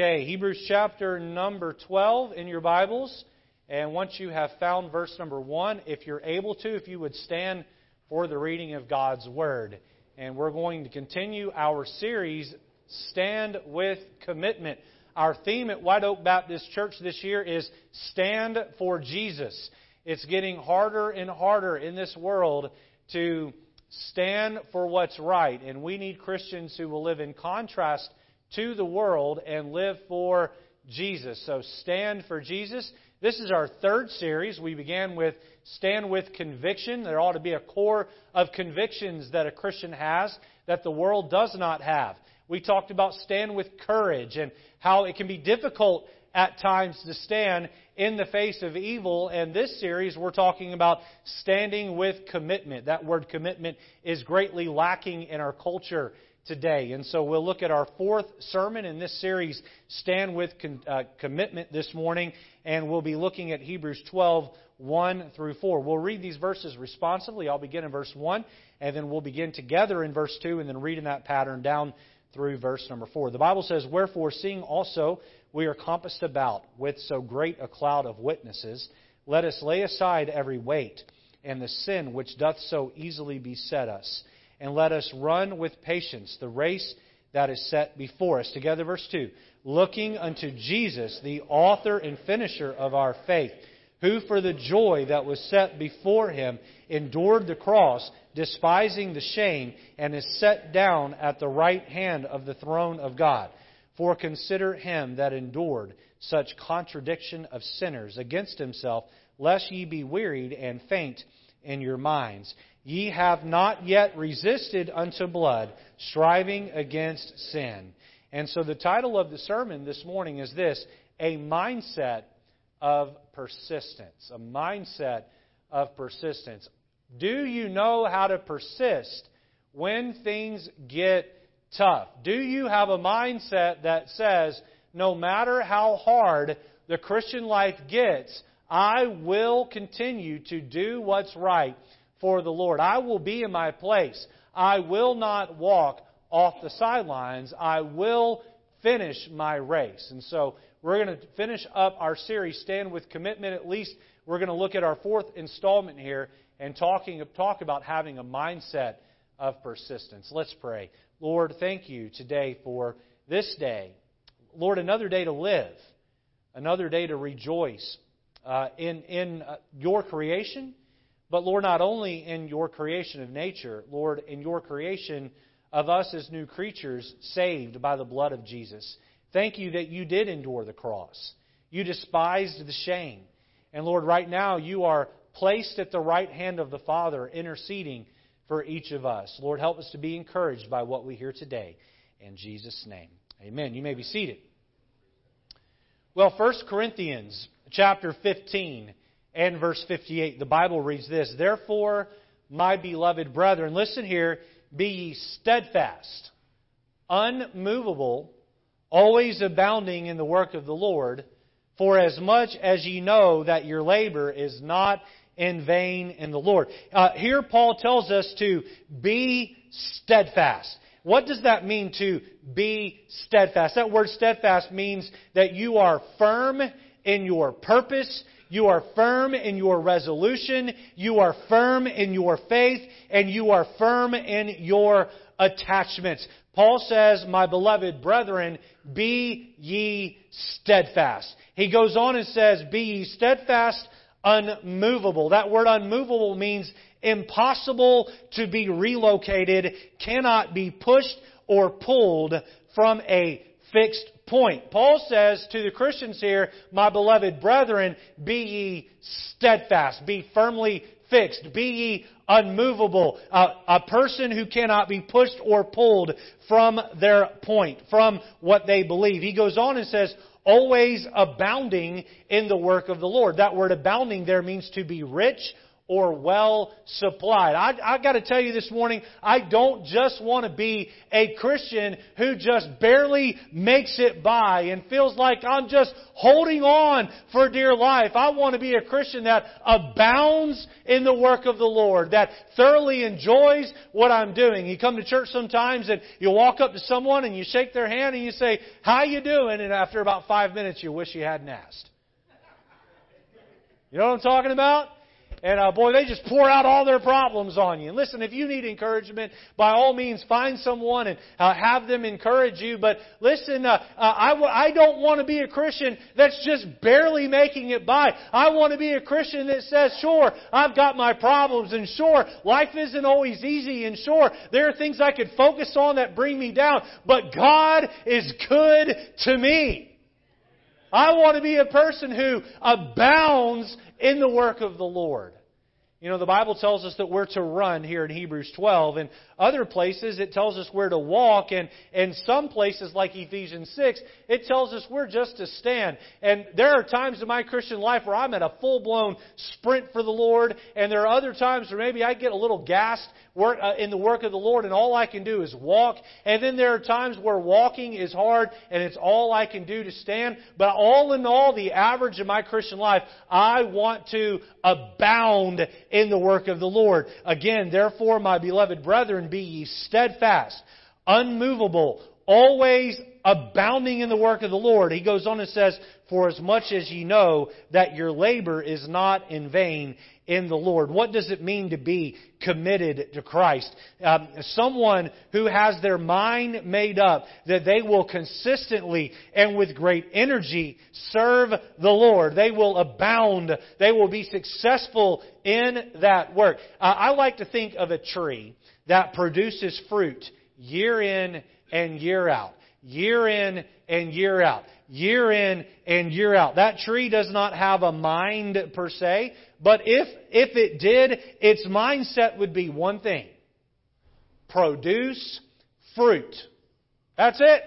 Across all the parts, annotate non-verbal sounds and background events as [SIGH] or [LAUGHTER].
Okay, Hebrews chapter number 12 in your Bibles. And once you have found verse number 1, if you're able to, if you would stand for the reading of God's Word. And we're going to continue our series, Stand with Commitment. Our theme at White Oak Baptist Church this year is Stand for Jesus. It's getting harder and harder in this world to stand for what's right. And we need Christians who will live in contrast to the world and live for Jesus. So stand for Jesus. This is our third series. We began with Stand with Conviction. There ought to be a core of convictions that a Christian has that the world does not have. We talked about Stand with Courage and how it can be difficult at times to stand in the face of evil. And this series, we're talking about standing with commitment. That word commitment is greatly lacking in our culture today. And so we'll look at our fourth sermon in this series, Stand with con- uh, Commitment, this morning, and we'll be looking at Hebrews 12, 1 through 4. We'll read these verses responsively. I'll begin in verse 1, and then we'll begin together in verse 2, and then read in that pattern down through verse number 4. The Bible says, Wherefore, seeing also we are compassed about with so great a cloud of witnesses, let us lay aside every weight and the sin which doth so easily beset us and let us run with patience the race that is set before us. Together, verse 2. Looking unto Jesus, the author and finisher of our faith, who for the joy that was set before him endured the cross, despising the shame, and is set down at the right hand of the throne of God. For consider him that endured such contradiction of sinners against himself, lest ye be wearied and faint in your minds. Ye have not yet resisted unto blood, striving against sin. And so the title of the sermon this morning is this A Mindset of Persistence. A Mindset of Persistence. Do you know how to persist when things get tough? Do you have a mindset that says, no matter how hard the Christian life gets, I will continue to do what's right for the Lord. I will be in my place. I will not walk off the sidelines. I will finish my race. And so we're going to finish up our series, Stand with Commitment. At least we're going to look at our fourth installment here and talking, talk about having a mindset of persistence. Let's pray. Lord, thank you today for this day. Lord, another day to live, another day to rejoice uh, in, in uh, your creation but Lord, not only in your creation of nature, Lord, in your creation of us as new creatures saved by the blood of Jesus. Thank you that you did endure the cross. You despised the shame. And Lord, right now you are placed at the right hand of the Father, interceding for each of us. Lord, help us to be encouraged by what we hear today. In Jesus' name. Amen. You may be seated. Well, 1 Corinthians chapter 15 and verse 58. The Bible reads this Therefore, my beloved brethren, listen here, be ye steadfast, unmovable, always abounding in the work of the Lord, for as much as ye know that your labor is not in vain in the Lord. Uh, here, Paul tells us to be steadfast. What does that mean to be steadfast? That word steadfast means that you are firm in your purpose, you are firm in your resolution. You are firm in your faith. And you are firm in your attachments. Paul says, My beloved brethren, be ye steadfast. He goes on and says, Be ye steadfast, unmovable. That word unmovable means impossible to be relocated, cannot be pushed or pulled from a fixed point. Paul says to the Christians here, My beloved brethren, be ye steadfast, be firmly fixed, be ye unmovable, uh, a person who cannot be pushed or pulled from their point, from what they believe. He goes on and says, always abounding in the work of the Lord. That word abounding there means to be rich or well supplied. I, I got to tell you this morning, I don't just want to be a Christian who just barely makes it by and feels like I'm just holding on for dear life. I want to be a Christian that abounds in the work of the Lord, that thoroughly enjoys what I'm doing. You come to church sometimes and you walk up to someone and you shake their hand and you say, "How you doing?" And after about five minutes, you wish you hadn't asked. You know what I'm talking about? And uh, boy, they just pour out all their problems on you. And listen, if you need encouragement, by all means, find someone and uh, have them encourage you. But listen, uh, uh, I w- I don't want to be a Christian that's just barely making it by. I want to be a Christian that says, sure, I've got my problems, and sure, life isn't always easy, and sure, there are things I could focus on that bring me down, but God is good to me. I want to be a person who abounds in the work of the Lord. You know, the Bible tells us that we're to run here in Hebrews 12. And other places, it tells us where to walk. And in some places, like Ephesians 6, it tells us we're just to stand. And there are times in my Christian life where I'm at a full blown sprint for the Lord. And there are other times where maybe I get a little gassed uh, in the work of the Lord and all I can do is walk. And then there are times where walking is hard and it's all I can do to stand. But all in all, the average of my Christian life, I want to abound in the work of the Lord. Again, therefore, my beloved brethren, be ye steadfast, unmovable, always abounding in the work of the Lord. He goes on and says, For as much as ye know that your labor is not in vain in the Lord. What does it mean to be committed to Christ? Um, someone who has their mind made up that they will consistently and with great energy serve the Lord. They will abound. They will be successful in that work. Uh, I like to think of a tree that produces fruit year in and year out. Year in and year out year in and year out. That tree does not have a mind per se, but if, if it did, its mindset would be one thing. Produce fruit. That's it.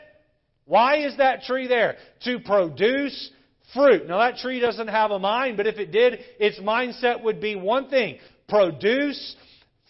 Why is that tree there? To produce fruit. Now that tree doesn't have a mind, but if it did, its mindset would be one thing. Produce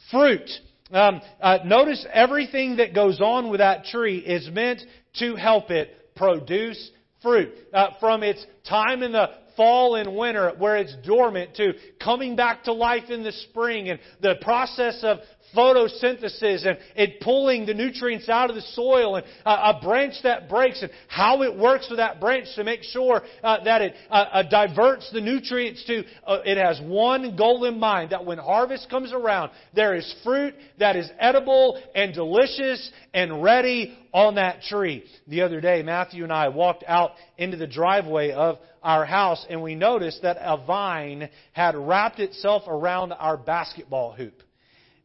fruit. Um, uh, notice everything that goes on with that tree is meant to help it produce fruit. Uh, from its time in the fall and winter where it's dormant to coming back to life in the spring and the process of photosynthesis and it pulling the nutrients out of the soil and uh, a branch that breaks and how it works with that branch to make sure uh, that it uh, uh diverts the nutrients to uh, it has one goal in mind that when harvest comes around there is fruit that is edible and delicious and ready on that tree. The other day Matthew and I walked out into the driveway of our house and we noticed that a vine had wrapped itself around our basketball hoop.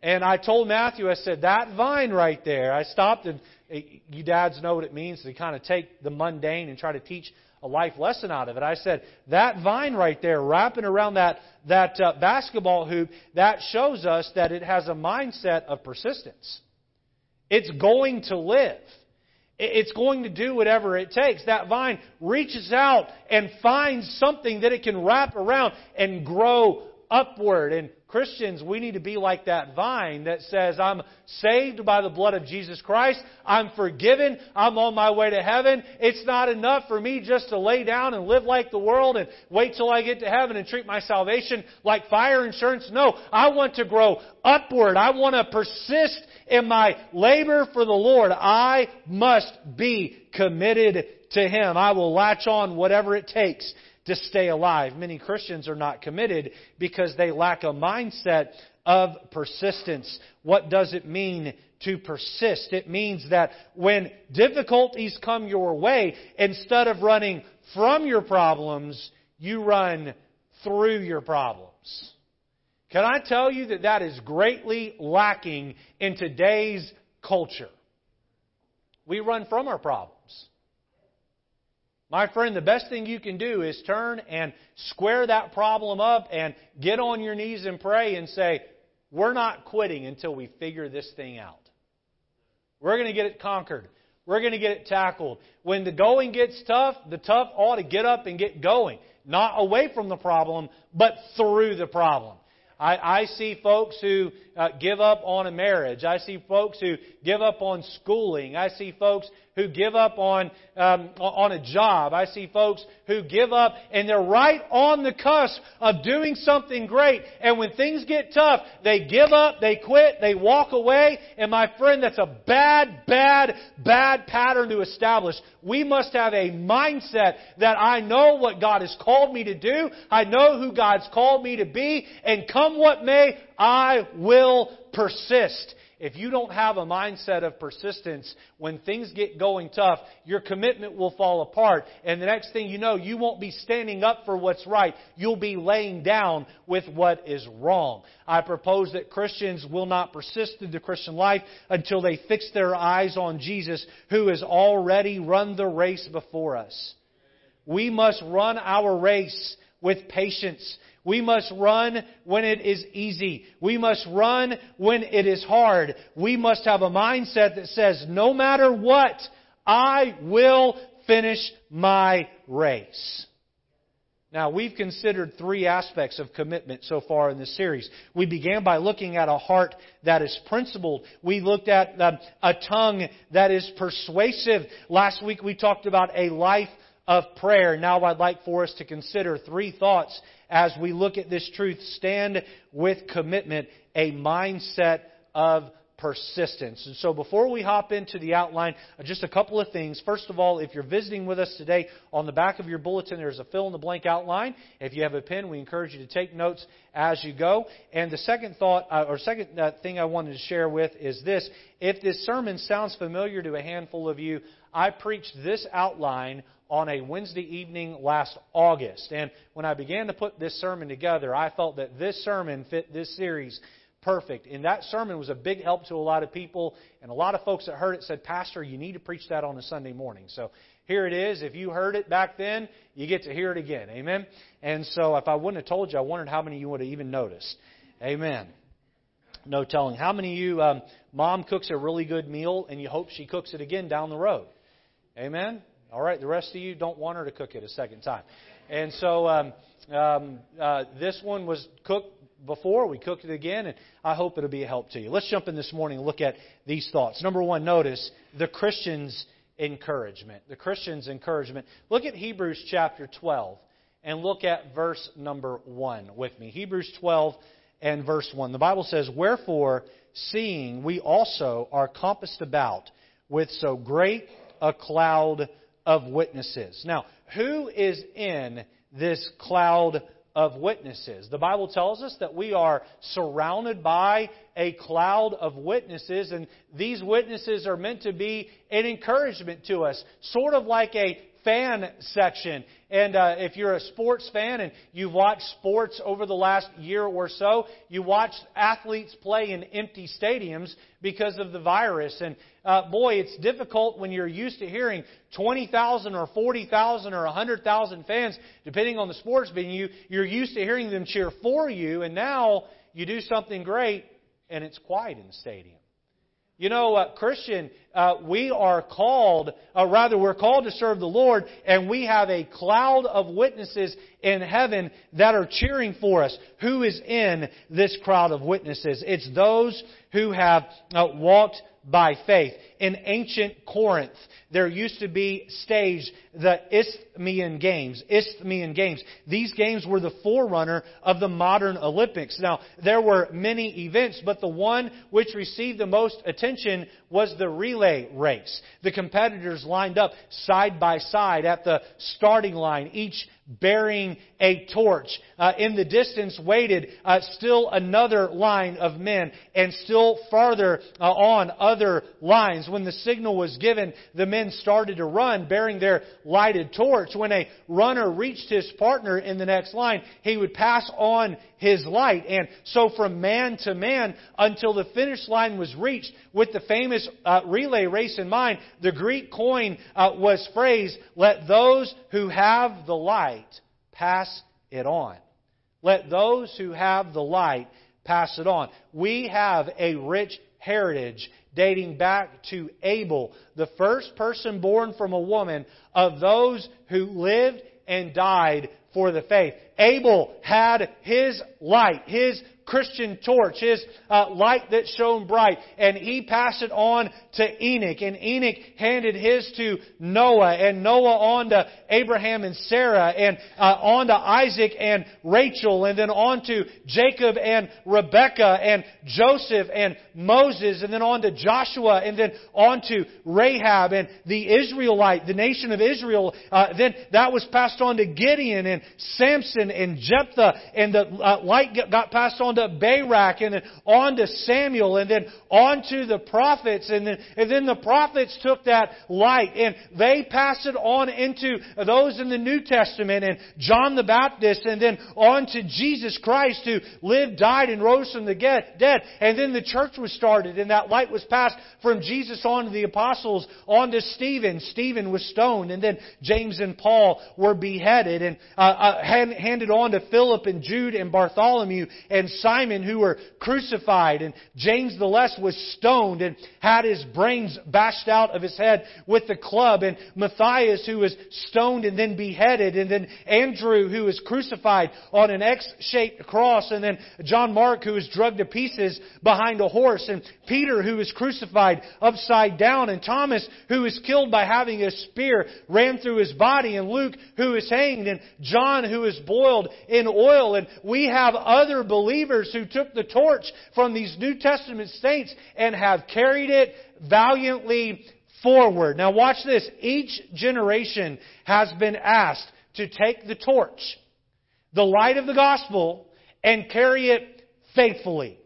And I told Matthew, I said, that vine right there, I stopped and you dads know what it means to kind of take the mundane and try to teach a life lesson out of it. I said, that vine right there wrapping around that, that uh, basketball hoop, that shows us that it has a mindset of persistence. It's going to live. It's going to do whatever it takes. That vine reaches out and finds something that it can wrap around and grow upward. And Christians, we need to be like that vine that says, I'm saved by the blood of Jesus Christ. I'm forgiven. I'm on my way to heaven. It's not enough for me just to lay down and live like the world and wait till I get to heaven and treat my salvation like fire insurance. No, I want to grow upward. I want to persist in my labor for the Lord. I must be committed to Him. I will latch on whatever it takes to stay alive. Many Christians are not committed because they lack a mindset of persistence. What does it mean to persist? It means that when difficulties come your way, instead of running from your problems, you run through your problems. Can I tell you that that is greatly lacking in today's culture? We run from our problems. My friend, the best thing you can do is turn and square that problem up and get on your knees and pray and say, We're not quitting until we figure this thing out. We're going to get it conquered. We're going to get it tackled. When the going gets tough, the tough ought to get up and get going. Not away from the problem, but through the problem. I, I see folks who uh, give up on a marriage. I see folks who give up on schooling. I see folks who give up on um, on a job. I see folks who give up and they're right on the cusp of doing something great. And when things get tough, they give up, they quit, they walk away. And my friend, that's a bad, bad, bad pattern to establish. We must have a mindset that I know what God has called me to do. I know who God's called me to be. And come what may, I will persist. If you don't have a mindset of persistence, when things get going tough, your commitment will fall apart. And the next thing you know, you won't be standing up for what's right. You'll be laying down with what is wrong. I propose that Christians will not persist in the Christian life until they fix their eyes on Jesus, who has already run the race before us. We must run our race with patience. We must run when it is easy. We must run when it is hard. We must have a mindset that says, no matter what, I will finish my race. Now, we've considered three aspects of commitment so far in this series. We began by looking at a heart that is principled. We looked at um, a tongue that is persuasive. Last week we talked about a life of prayer. Now I'd like for us to consider three thoughts as we look at this truth. Stand with commitment, a mindset of persistence. And so before we hop into the outline, just a couple of things. First of all, if you're visiting with us today, on the back of your bulletin there's a fill in the blank outline. If you have a pen, we encourage you to take notes as you go. And the second thought, uh, or second uh, thing I wanted to share with is this. If this sermon sounds familiar to a handful of you, I preached this outline on a Wednesday evening last August. And when I began to put this sermon together, I felt that this sermon fit this series perfect. And that sermon was a big help to a lot of people. And a lot of folks that heard it said, Pastor, you need to preach that on a Sunday morning. So here it is. If you heard it back then, you get to hear it again. Amen? And so if I wouldn't have told you, I wondered how many of you would have even noticed. Amen. No telling. How many of you, um, mom cooks a really good meal and you hope she cooks it again down the road? Amen? All right, the rest of you don't want her to cook it a second time. And so um, um, uh, this one was cooked before. We cooked it again, and I hope it'll be a help to you. Let's jump in this morning and look at these thoughts. Number one, notice the Christian's encouragement. The Christian's encouragement. Look at Hebrews chapter 12 and look at verse number 1 with me. Hebrews 12 and verse 1. The Bible says, Wherefore, seeing we also are compassed about with so great a cloud of witnesses. Now, who is in this cloud of witnesses? The Bible tells us that we are surrounded by a cloud of witnesses, and these witnesses are meant to be an encouragement to us, sort of like a fan section. And uh, if you're a sports fan and you've watched sports over the last year or so, you watch athletes play in empty stadiums because of the virus. And uh, boy, it's difficult when you're used to hearing 20,000 or 40,000 or 100,000 fans, depending on the sports venue. You're used to hearing them cheer for you, and now you do something great and it's quiet in the stadium. You know, uh, Christian, uh, we are called, uh, rather, we're called to serve the Lord, and we have a cloud of witnesses in heaven that are cheering for us. Who is in this crowd of witnesses? It's those who have uh, walked by faith. In ancient Corinth, there used to be staged the Isthmian Games. Isthmian Games. These games were the forerunner of the modern Olympics. Now, there were many events, but the one which received the most attention was the relay race. The competitors lined up side by side at the starting line, each bearing a torch. Uh, in the distance waited uh, still another line of men, and still farther uh, on other lines. When the signal was given, the men started to run, bearing their lighted torch. When a runner reached his partner in the next line, he would pass on his light. And so from man to man until the finish line was reached, with the famous uh, relay race in mind, the Greek coin uh, was phrased, let those who have the light pass it on. Let those who have the light pass it on. We have a rich heritage dating back to Abel, the first person born from a woman of those who lived and died for the faith. Abel had his light, his Christian torch, his uh, light that shone bright, and he passed it on to Enoch, and Enoch handed his to Noah, and Noah on to Abraham and Sarah, and uh, on to Isaac and Rachel, and then on to Jacob and Rebekah, and Joseph and Moses, and then on to Joshua, and then on to Rahab and the Israelite, the nation of Israel. Uh, then that was passed on to Gideon and Samson and Jephthah, and the uh, light got passed on to Barak, and then on to Samuel, and then on to the prophets, and then, and then the prophets took that light and they passed it on into those in the New Testament, and John the Baptist, and then on to Jesus Christ who lived, died, and rose from the dead. And then the church was started, and that light was passed from Jesus on to the apostles, on to Stephen. Stephen was stoned, and then James and Paul were beheaded, and uh, uh, handed on to Philip and Jude and Bartholomew and Simon who were crucified, and James the Less was stoned and had his brains bashed out of his head with the club, and Matthias who was stoned and then beheaded, and then Andrew who was crucified on an X-shaped cross, and then John Mark who was drugged to pieces behind a horse, and Peter who was crucified upside down, and Thomas who was killed by having a spear ran through his body, and Luke who was hanged, and John who was boiled in oil, and we have other believers who took the torch from these New Testament saints and have carried it valiantly forward. Now watch this. Each generation has been asked to take the torch, the light of the gospel, and carry it faithfully.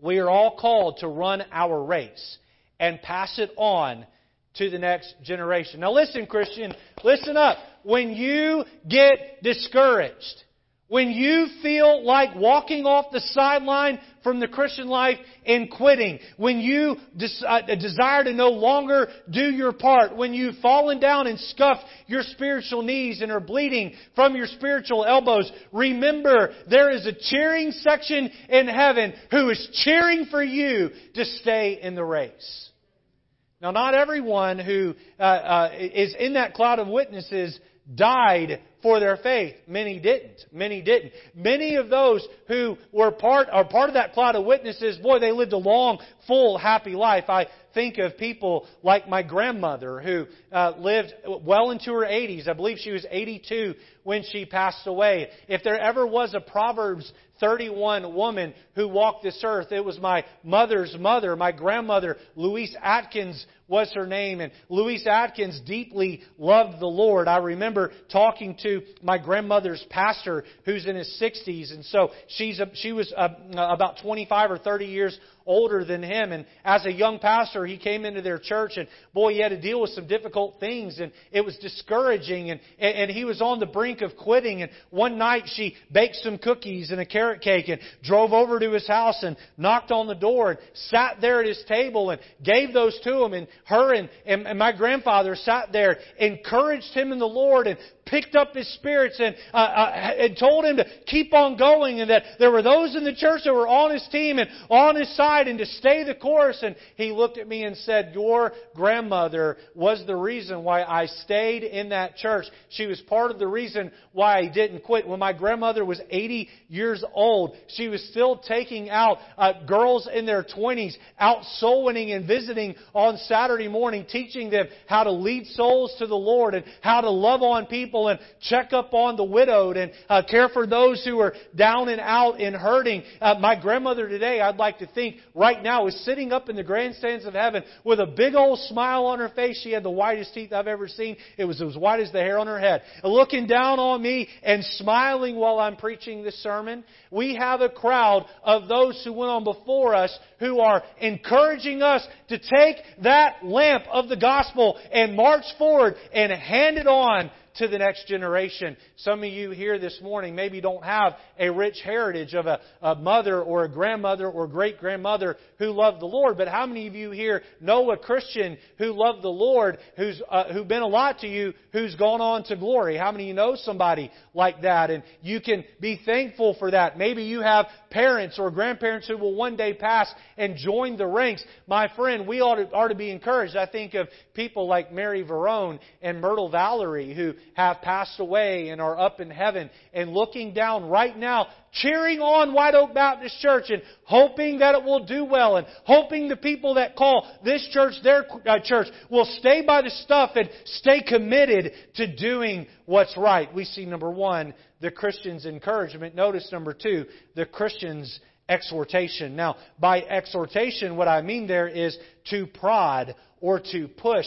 We are all called to run our race and pass it on to the next generation. Now listen, Christian, listen up. When you get discouraged, when you feel like walking off the sideline from the Christian life and quitting, when you des- uh, desire to no longer do your part, when you've fallen down and scuffed your spiritual knees and are bleeding from your spiritual elbows, remember there is a cheering section in heaven who is cheering for you to stay in the race. Now, not everyone who uh, uh, is in that cloud of witnesses died for their faith. Many didn't. Many didn't. Many of those who were part are part of that cloud of witnesses, boy, they lived a long, full, happy life. I think of people like my grandmother who uh, lived well into her 80s. I believe she was 82 when she passed away. If there ever was a Proverbs 31 woman who walked this earth, it was my mother's mother, my grandmother, Louise Atkins was her name. And Louise Atkins deeply loved the Lord. I remember talking to my grandmother's pastor who's in his 60s. And so she's a, she was a, about 25 or 30 years older than him. And as a young pastor, he came into their church and boy, he had to deal with some difficult things and it was discouraging and, and, he was on the brink of quitting. And one night she baked some cookies and a carrot cake and drove over to his house and knocked on the door and sat there at his table and gave those to him. And her and, and, and my grandfather sat there, encouraged him in the Lord and picked up his spirits and, uh, uh, and told him to keep on going and that there were those in the church that were on his team and on his side and to stay the course. And he looked at me and said, Your grandmother was the reason why I stayed in that church. She was part of the reason why I didn't quit. When my grandmother was 80 years old, she was still taking out uh, girls in their 20s out soul winning and visiting on Saturday morning, teaching them how to lead souls to the Lord and how to love on people people and check up on the widowed and uh, care for those who are down and out and hurting. Uh, my grandmother today, I'd like to think right now, is sitting up in the grandstands of heaven with a big old smile on her face. She had the whitest teeth I've ever seen. It was as white as the hair on her head. Looking down on me and smiling while I'm preaching this sermon. We have a crowd of those who went on before us who are encouraging us to take that lamp of the gospel and march forward and hand it on to the next generation. Some of you here this morning maybe don't have a rich heritage of a, a mother or a grandmother or great grandmother who loved the Lord, but how many of you here know a Christian who loved the Lord, who's uh, who been a lot to you, who's gone on to glory? How many of you know somebody like that? And you can be thankful for that. Maybe you have parents or grandparents who will one day pass and join the ranks. My friend, we ought to, ought to be encouraged. I think of people like Mary Verone and Myrtle Valerie who have passed away and are up in heaven and looking down right now, cheering on White Oak Baptist Church and hoping that it will do well and hoping the people that call this church their uh, church will stay by the stuff and stay committed to doing what's right. We see number one, the Christian's encouragement. Notice number two, the Christian's exhortation. Now, by exhortation, what I mean there is to prod or to push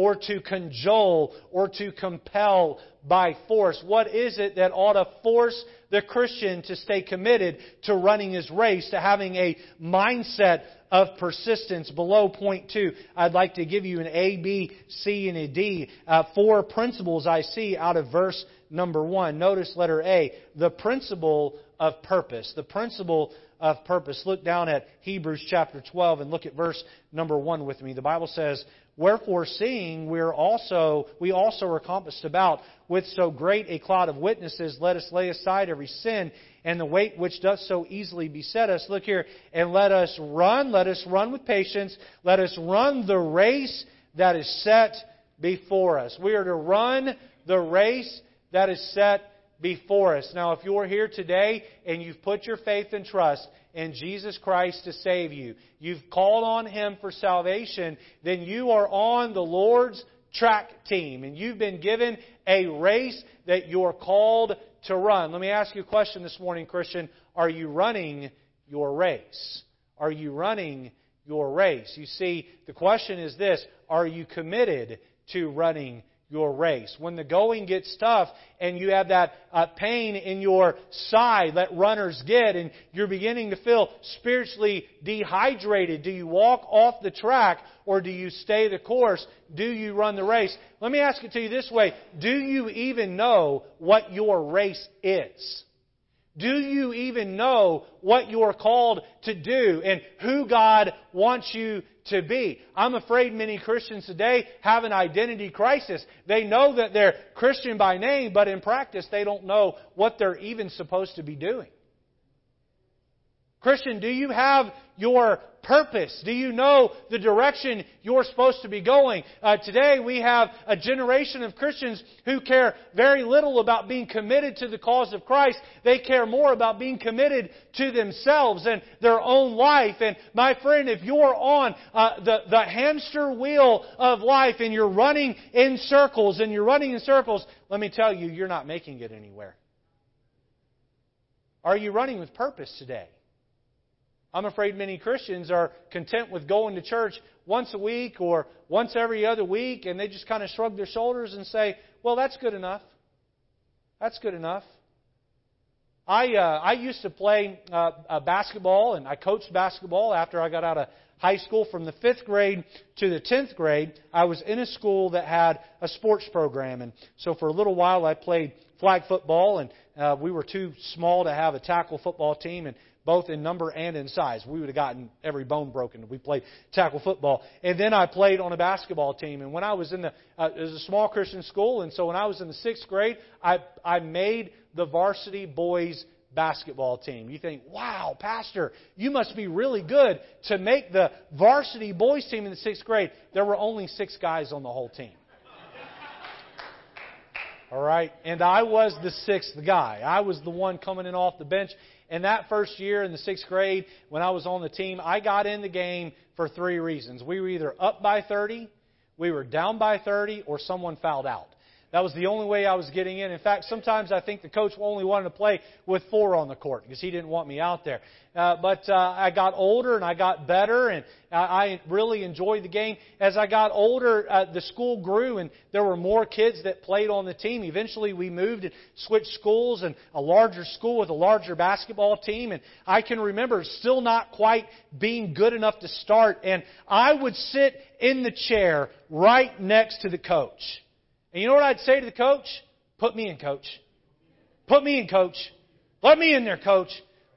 or to cajole or to compel by force. What is it that ought to force the Christian to stay committed to running his race, to having a mindset of persistence? Below point two, I'd like to give you an A, B, C, and a D. Uh, four principles I see out of verse number one. Notice letter A, the principle of purpose. The principle of purpose. Look down at Hebrews chapter 12 and look at verse number 1 with me. The Bible says, Wherefore, seeing we're also, we also are compassed about with so great a cloud of witnesses, let us lay aside every sin and the weight which doth so easily beset us. Look here, and let us run, let us run with patience, let us run the race that is set before us. We are to run the race that is set before us. Now, if you're here today and you've put your faith and trust in Jesus Christ to save you, you've called on Him for salvation, then you are on the Lord's track team and you've been given a race that you're called to run. Let me ask you a question this morning, Christian. Are you running your race? Are you running your race? You see, the question is this Are you committed to running your race. When the going gets tough and you have that uh, pain in your side that runners get and you're beginning to feel spiritually dehydrated, do you walk off the track or do you stay the course? Do you run the race? Let me ask it to you this way. Do you even know what your race is? Do you even know what you're called to do and who God wants you to be? I'm afraid many Christians today have an identity crisis. They know that they're Christian by name, but in practice they don't know what they're even supposed to be doing. Christian, do you have your purpose? Do you know the direction you're supposed to be going? Uh, today we have a generation of Christians who care very little about being committed to the cause of Christ. They care more about being committed to themselves and their own life. And my friend, if you're on uh, the, the hamster wheel of life and you're running in circles and you're running in circles, let me tell you, you're not making it anywhere. Are you running with purpose today? I'm afraid many Christians are content with going to church once a week or once every other week, and they just kind of shrug their shoulders and say, well, that's good enough. That's good enough. I, uh, I used to play uh, uh, basketball, and I coached basketball after I got out of high school from the fifth grade to the tenth grade. I was in a school that had a sports program, and so for a little while I played flag football, and uh, we were too small to have a tackle football team, and both in number and in size. We would have gotten every bone broken we played tackle football. And then I played on a basketball team. And when I was in the, uh, it was a small Christian school, and so when I was in the sixth grade, I, I made the varsity boys basketball team. You think, wow, Pastor, you must be really good to make the varsity boys team in the sixth grade. There were only six guys on the whole team. All right? And I was the sixth guy. I was the one coming in off the bench. And that first year in the sixth grade, when I was on the team, I got in the game for three reasons. We were either up by 30, we were down by 30, or someone fouled out. That was the only way I was getting in. In fact, sometimes I think the coach only wanted to play with four on the court because he didn't want me out there. Uh, but uh, I got older and I got better, and I really enjoyed the game. As I got older, uh, the school grew, and there were more kids that played on the team. Eventually, we moved and switched schools, and a larger school with a larger basketball team. And I can remember still not quite being good enough to start, and I would sit in the chair right next to the coach. And you know what I'd say to the coach? Put me in, coach. Put me in, coach. Let me in there, coach.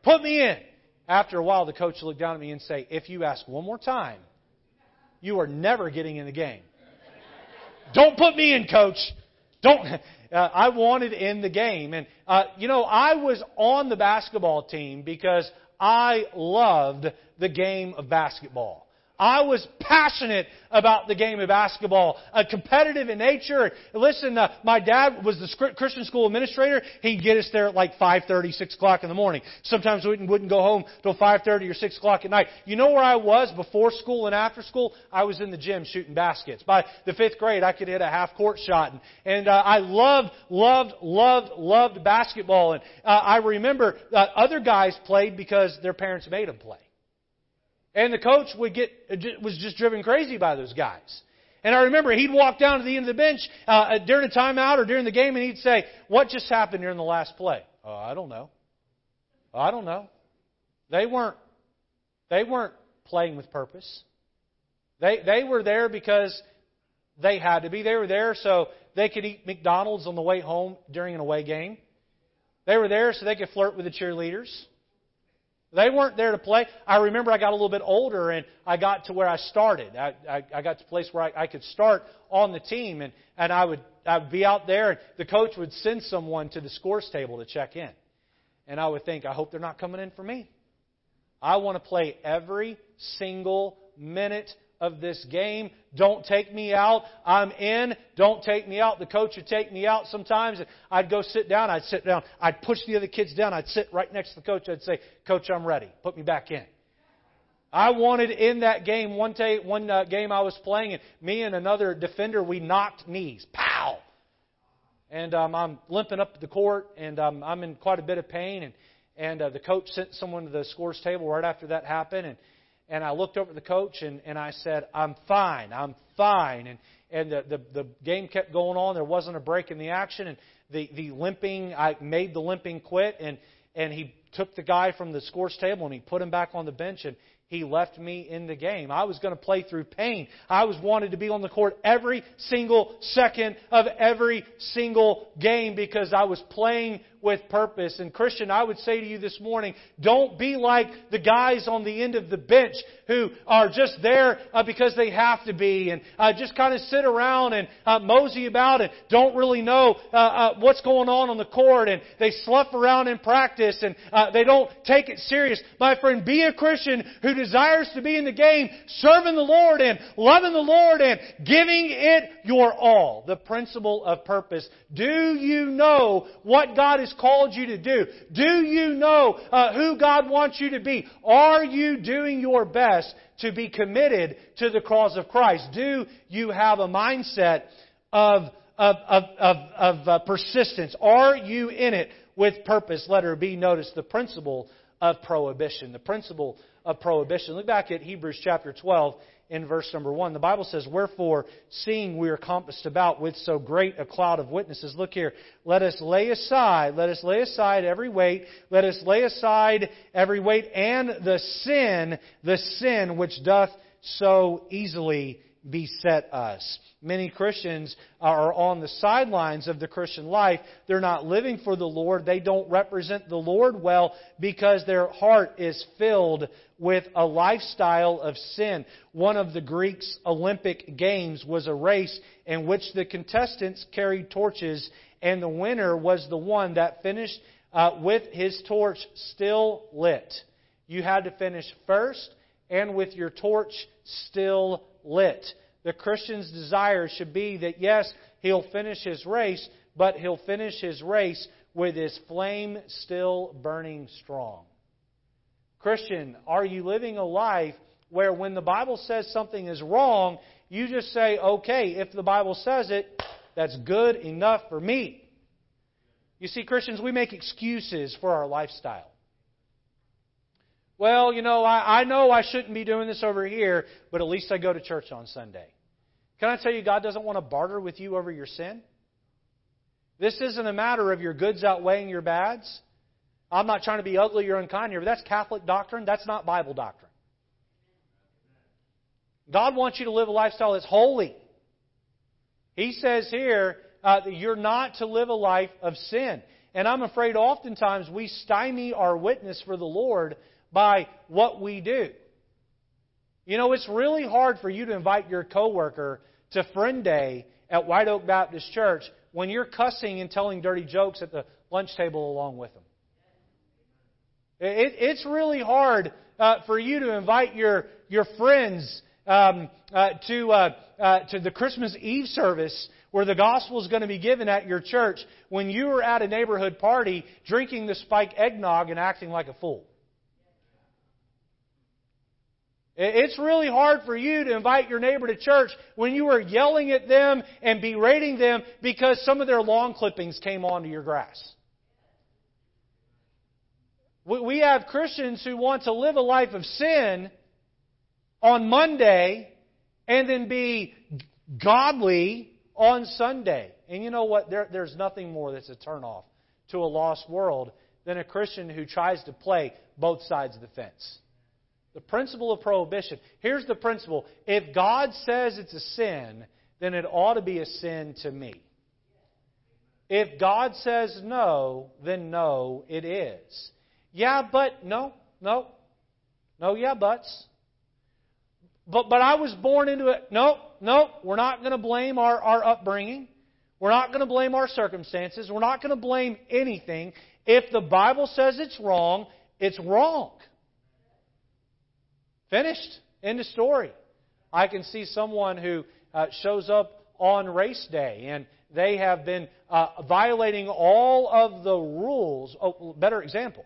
Put me in. After a while, the coach would look down at me and say, If you ask one more time, you are never getting in the game. [LAUGHS] Don't put me in, coach. Don't. [LAUGHS] Uh, I wanted in the game. And, uh, you know, I was on the basketball team because I loved the game of basketball. I was passionate about the game of basketball, uh, competitive in nature. Listen, uh, my dad was the Christian school administrator. He'd get us there at like 5.30, 6 o'clock in the morning. Sometimes we wouldn't, wouldn't go home till 5.30 or 6 o'clock at night. You know where I was before school and after school? I was in the gym shooting baskets. By the fifth grade, I could hit a half court shot. And, and uh, I loved, loved, loved, loved basketball. And uh, I remember uh, other guys played because their parents made them play. And the coach would get, was just driven crazy by those guys. And I remember he'd walk down to the end of the bench uh, during a timeout or during the game and he'd say, What just happened during the last play? Oh, I don't know. I don't know. They weren't, they weren't playing with purpose. They, they were there because they had to be. They were there so they could eat McDonald's on the way home during an away game. They were there so they could flirt with the cheerleaders. They weren't there to play. I remember I got a little bit older and I got to where I started. I, I, I got to a place where I, I could start on the team and, and I would I would be out there and the coach would send someone to the scores table to check in. And I would think, I hope they're not coming in for me. I want to play every single minute of this game. Don't take me out. I'm in. Don't take me out. The coach would take me out sometimes. I'd go sit down. I'd sit down. I'd push the other kids down. I'd sit right next to the coach. I'd say, Coach, I'm ready. Put me back in. I wanted in that game, one, day, one uh, game I was playing, and me and another defender, we knocked knees. Pow! And um, I'm limping up the court, and um, I'm in quite a bit of pain. And, and uh, the coach sent someone to the scores table right after that happened. And and I looked over at the coach and, and I said, I'm fine, I'm fine. And, and the, the, the game kept going on. There wasn't a break in the action. And the, the limping, I made the limping quit. And, and he took the guy from the scores table and he put him back on the bench. And he left me in the game. I was going to play through pain. I was wanted to be on the court every single second of every single game because I was playing with purpose. And Christian, I would say to you this morning, don't be like the guys on the end of the bench who are just there uh, because they have to be and uh, just kind of sit around and uh, mosey about and don't really know uh, uh, what's going on on the court and they slough around in practice and uh, they don't take it serious. My friend, be a Christian who desires to be in the game, serving the Lord and loving the Lord and giving it your all. The principle of purpose. Do you know what God is called you to do? Do you know uh, who God wants you to be? Are you doing your best to be committed to the cause of Christ? Do you have a mindset of, of, of, of, of uh, persistence? Are you in it with purpose? Letter B, notice the principle of prohibition. The principle of prohibition. Look back at Hebrews chapter 12 in verse number 1. The Bible says, Wherefore, seeing we are compassed about with so great a cloud of witnesses, look here, let us lay aside, let us lay aside every weight, let us lay aside every weight and the sin, the sin which doth so easily beset us. Many Christians are on the sidelines of the Christian life. They're not living for the Lord. They don't represent the Lord well because their heart is filled with a lifestyle of sin. One of the Greeks' Olympic Games was a race in which the contestants carried torches, and the winner was the one that finished uh, with his torch still lit. You had to finish first and with your torch still lit. The Christian's desire should be that, yes, he'll finish his race, but he'll finish his race with his flame still burning strong. Christian, are you living a life where when the Bible says something is wrong, you just say, okay, if the Bible says it, that's good enough for me? You see, Christians, we make excuses for our lifestyle. Well, you know, I, I know I shouldn't be doing this over here, but at least I go to church on Sunday. Can I tell you, God doesn't want to barter with you over your sin? This isn't a matter of your goods outweighing your bads. I'm not trying to be ugly or unkind here, but that's Catholic doctrine. That's not Bible doctrine. God wants you to live a lifestyle that's holy. He says here uh, that you're not to live a life of sin. And I'm afraid oftentimes we stymie our witness for the Lord by what we do. You know, it's really hard for you to invite your coworker to Friend Day at White Oak Baptist Church when you're cussing and telling dirty jokes at the lunch table along with them. It, it's really hard uh, for you to invite your, your friends um, uh, to, uh, uh, to the Christmas Eve service where the gospel is going to be given at your church when you are at a neighborhood party drinking the spike eggnog and acting like a fool. It's really hard for you to invite your neighbor to church when you are yelling at them and berating them because some of their lawn clippings came onto your grass. We have Christians who want to live a life of sin on Monday and then be godly on Sunday. And you know what? There, there's nothing more that's a turnoff to a lost world than a Christian who tries to play both sides of the fence. The principle of prohibition. Here's the principle if God says it's a sin, then it ought to be a sin to me. If God says no, then no, it is. Yeah, but no, no, no, yeah, buts. But but I was born into it. No, no, we're not going to blame our, our upbringing. We're not going to blame our circumstances. We're not going to blame anything. If the Bible says it's wrong, it's wrong. Finished. End of story. I can see someone who uh, shows up on race day and they have been uh, violating all of the rules. Oh, better example.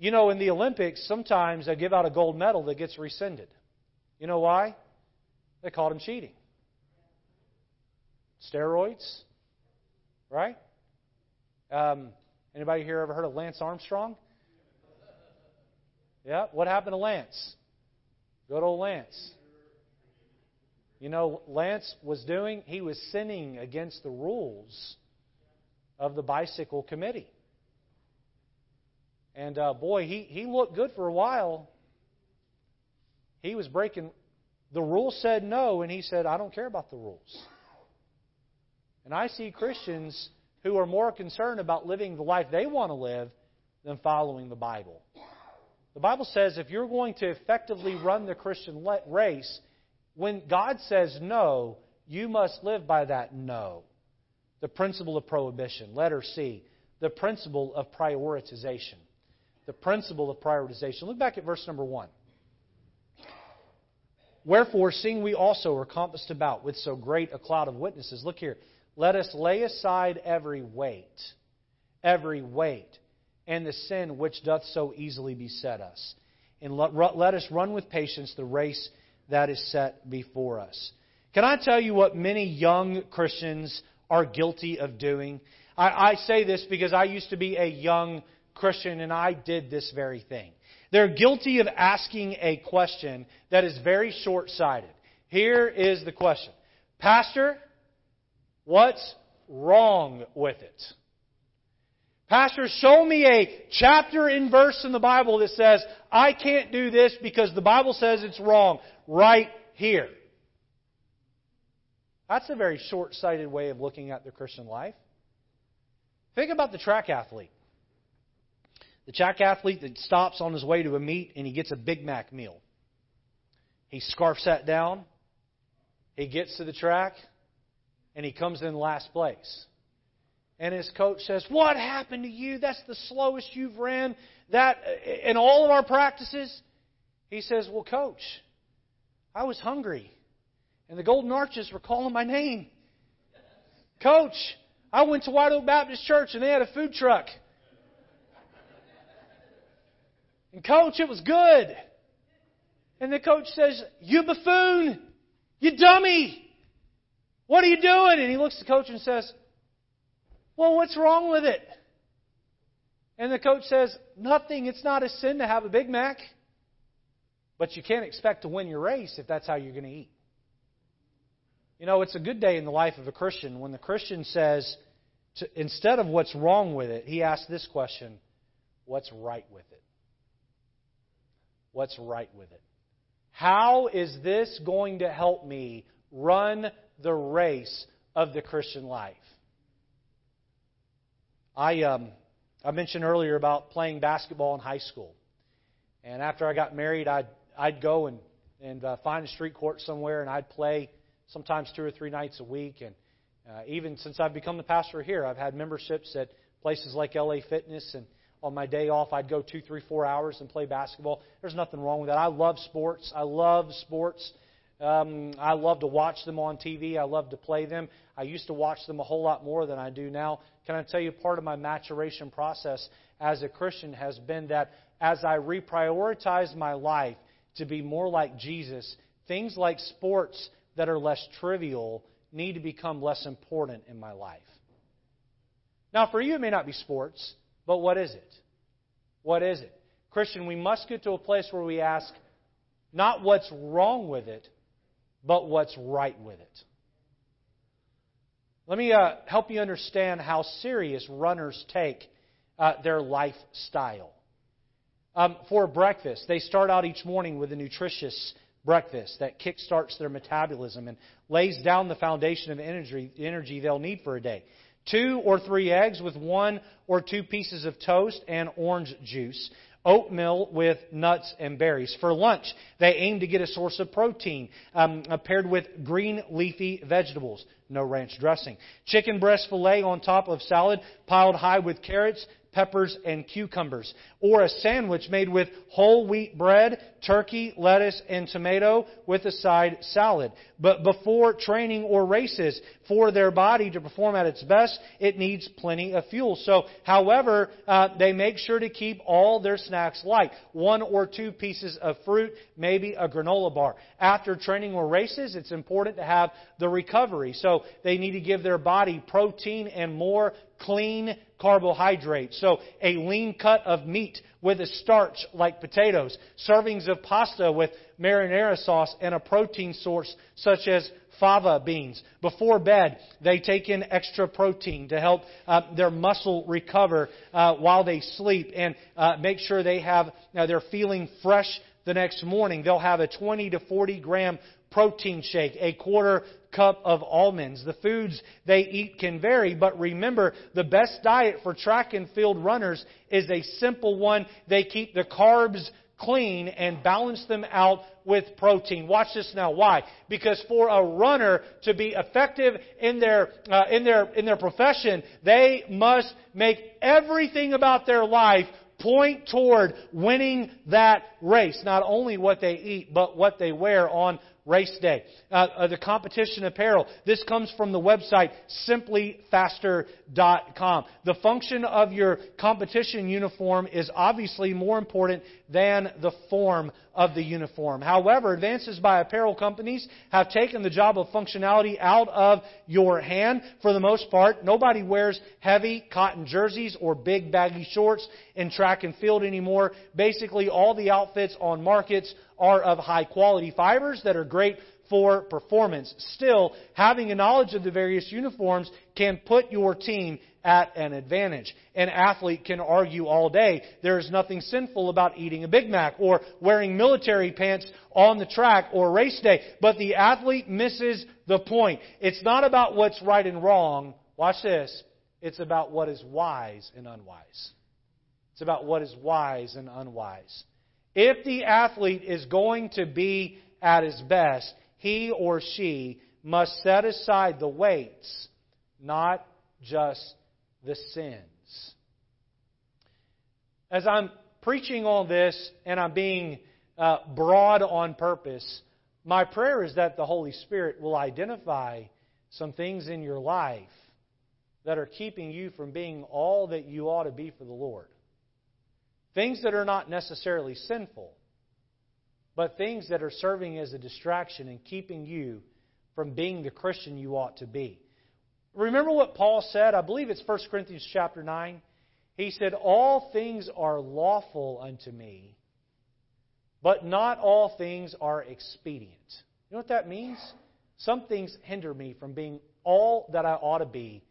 You know, in the Olympics, sometimes they give out a gold medal that gets rescinded. You know why? They called him cheating. Steroids, right? Um, anybody here ever heard of Lance Armstrong? Yeah, what happened to Lance? Good old Lance. You know, Lance was doing, he was sinning against the rules of the bicycle committee. And uh, boy, he, he looked good for a while. He was breaking, the rules said no, and he said, I don't care about the rules. And I see Christians who are more concerned about living the life they want to live than following the Bible. The Bible says if you're going to effectively run the Christian race, when God says no, you must live by that no. The principle of prohibition. Letter C. The principle of prioritization. The principle of prioritization. Look back at verse number 1. Wherefore, seeing we also are compassed about with so great a cloud of witnesses, look here, let us lay aside every weight, every weight, and the sin which doth so easily beset us. And let, let us run with patience the race that is set before us. Can I tell you what many young Christians are guilty of doing? I, I say this because I used to be a young Christian and I did this very thing. They're guilty of asking a question that is very short sighted. Here is the question Pastor, what's wrong with it? Pastor, show me a chapter and verse in the Bible that says, I can't do this because the Bible says it's wrong right here. That's a very short sighted way of looking at the Christian life. Think about the track athlete. The track athlete that stops on his way to a meet and he gets a Big Mac meal. He scarfs that down, he gets to the track, and he comes in last place. And his coach says, What happened to you? That's the slowest you've ran that in all of our practices. He says, Well, coach, I was hungry. And the Golden Arches were calling my name. Coach, I went to White Oak Baptist Church and they had a food truck. And coach, it was good. And the coach says, You buffoon! You dummy! What are you doing? And he looks at the coach and says, well, what's wrong with it? And the coach says, Nothing. It's not a sin to have a Big Mac. But you can't expect to win your race if that's how you're going to eat. You know, it's a good day in the life of a Christian when the Christian says, to, instead of what's wrong with it, he asks this question What's right with it? What's right with it? How is this going to help me run the race of the Christian life? I, um, I mentioned earlier about playing basketball in high school. And after I got married, I'd, I'd go and, and uh, find a street court somewhere and I'd play sometimes two or three nights a week. And uh, even since I've become the pastor here, I've had memberships at places like LA Fitness and on my day off, I'd go two, three, four hours and play basketball. There's nothing wrong with that. I love sports. I love sports. Um, I love to watch them on TV. I love to play them. I used to watch them a whole lot more than I do now. Can I tell you, part of my maturation process as a Christian has been that as I reprioritize my life to be more like Jesus, things like sports that are less trivial need to become less important in my life. Now, for you, it may not be sports, but what is it? What is it? Christian, we must get to a place where we ask not what's wrong with it, but what's right with it. Let me uh, help you understand how serious runners take uh, their lifestyle. Um, for breakfast, they start out each morning with a nutritious breakfast that kickstarts their metabolism and lays down the foundation of energy, energy they'll need for a day. Two or three eggs with one or two pieces of toast and orange juice oatmeal with nuts and berries. For lunch, they aim to get a source of protein um, uh, paired with green leafy vegetables. No ranch dressing. Chicken breast filet on top of salad piled high with carrots, peppers, and cucumbers. Or a sandwich made with whole wheat bread, turkey, lettuce, and tomato with a side salad. But before training or races, for their body to perform at its best, it needs plenty of fuel. So, however, uh, they make sure to keep all their snacks light. One or two pieces of fruit, maybe a granola bar. After training or races, it's important to have the recovery. So, they need to give their body protein and more clean carbohydrates. So a lean cut of meat with a starch like potatoes, servings of pasta with marinara sauce, and a protein source such as fava beans. Before bed, they take in extra protein to help uh, their muscle recover uh, while they sleep and uh, make sure they have uh, they're feeling fresh the next morning. They'll have a 20 to 40 gram protein shake, a quarter cup of almonds. The foods they eat can vary, but remember, the best diet for track and field runners is a simple one. They keep the carbs clean and balance them out with protein. Watch this now. Why? Because for a runner to be effective in their uh, in their in their profession, they must make everything about their life point toward winning that race. Not only what they eat, but what they wear on race day. Uh, uh, the competition apparel. This comes from the website simplyfaster.com. The function of your competition uniform is obviously more important than the form of the uniform. However, advances by apparel companies have taken the job of functionality out of your hand. For the most part, nobody wears heavy cotton jerseys or big baggy shorts in track and field anymore. Basically, all the outfits on markets are of high quality fibers that are great for performance. Still, having a knowledge of the various uniforms can put your team at an advantage. An athlete can argue all day there is nothing sinful about eating a Big Mac or wearing military pants on the track or race day, but the athlete misses the point. It's not about what's right and wrong. Watch this. It's about what is wise and unwise. It's about what is wise and unwise. If the athlete is going to be at his best, he or she must set aside the weights, not just the sins. As I'm preaching on this and I'm being uh, broad on purpose, my prayer is that the Holy Spirit will identify some things in your life that are keeping you from being all that you ought to be for the Lord. Things that are not necessarily sinful, but things that are serving as a distraction and keeping you from being the Christian you ought to be. Remember what Paul said? I believe it's 1 Corinthians chapter 9. He said, All things are lawful unto me, but not all things are expedient. You know what that means? Some things hinder me from being all that I ought to be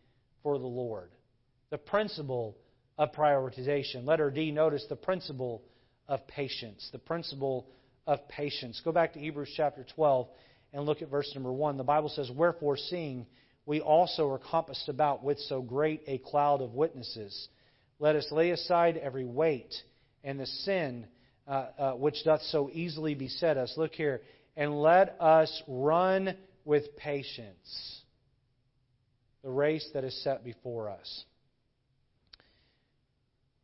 for the Lord. The principle of prioritization. Letter D, notice the principle of patience. The principle of patience. Go back to Hebrews chapter 12 and look at verse number 1. The Bible says, Wherefore, seeing we also are compassed about with so great a cloud of witnesses, let us lay aside every weight and the sin uh, uh, which doth so easily beset us. Look here. And let us run with patience the race that is set before us.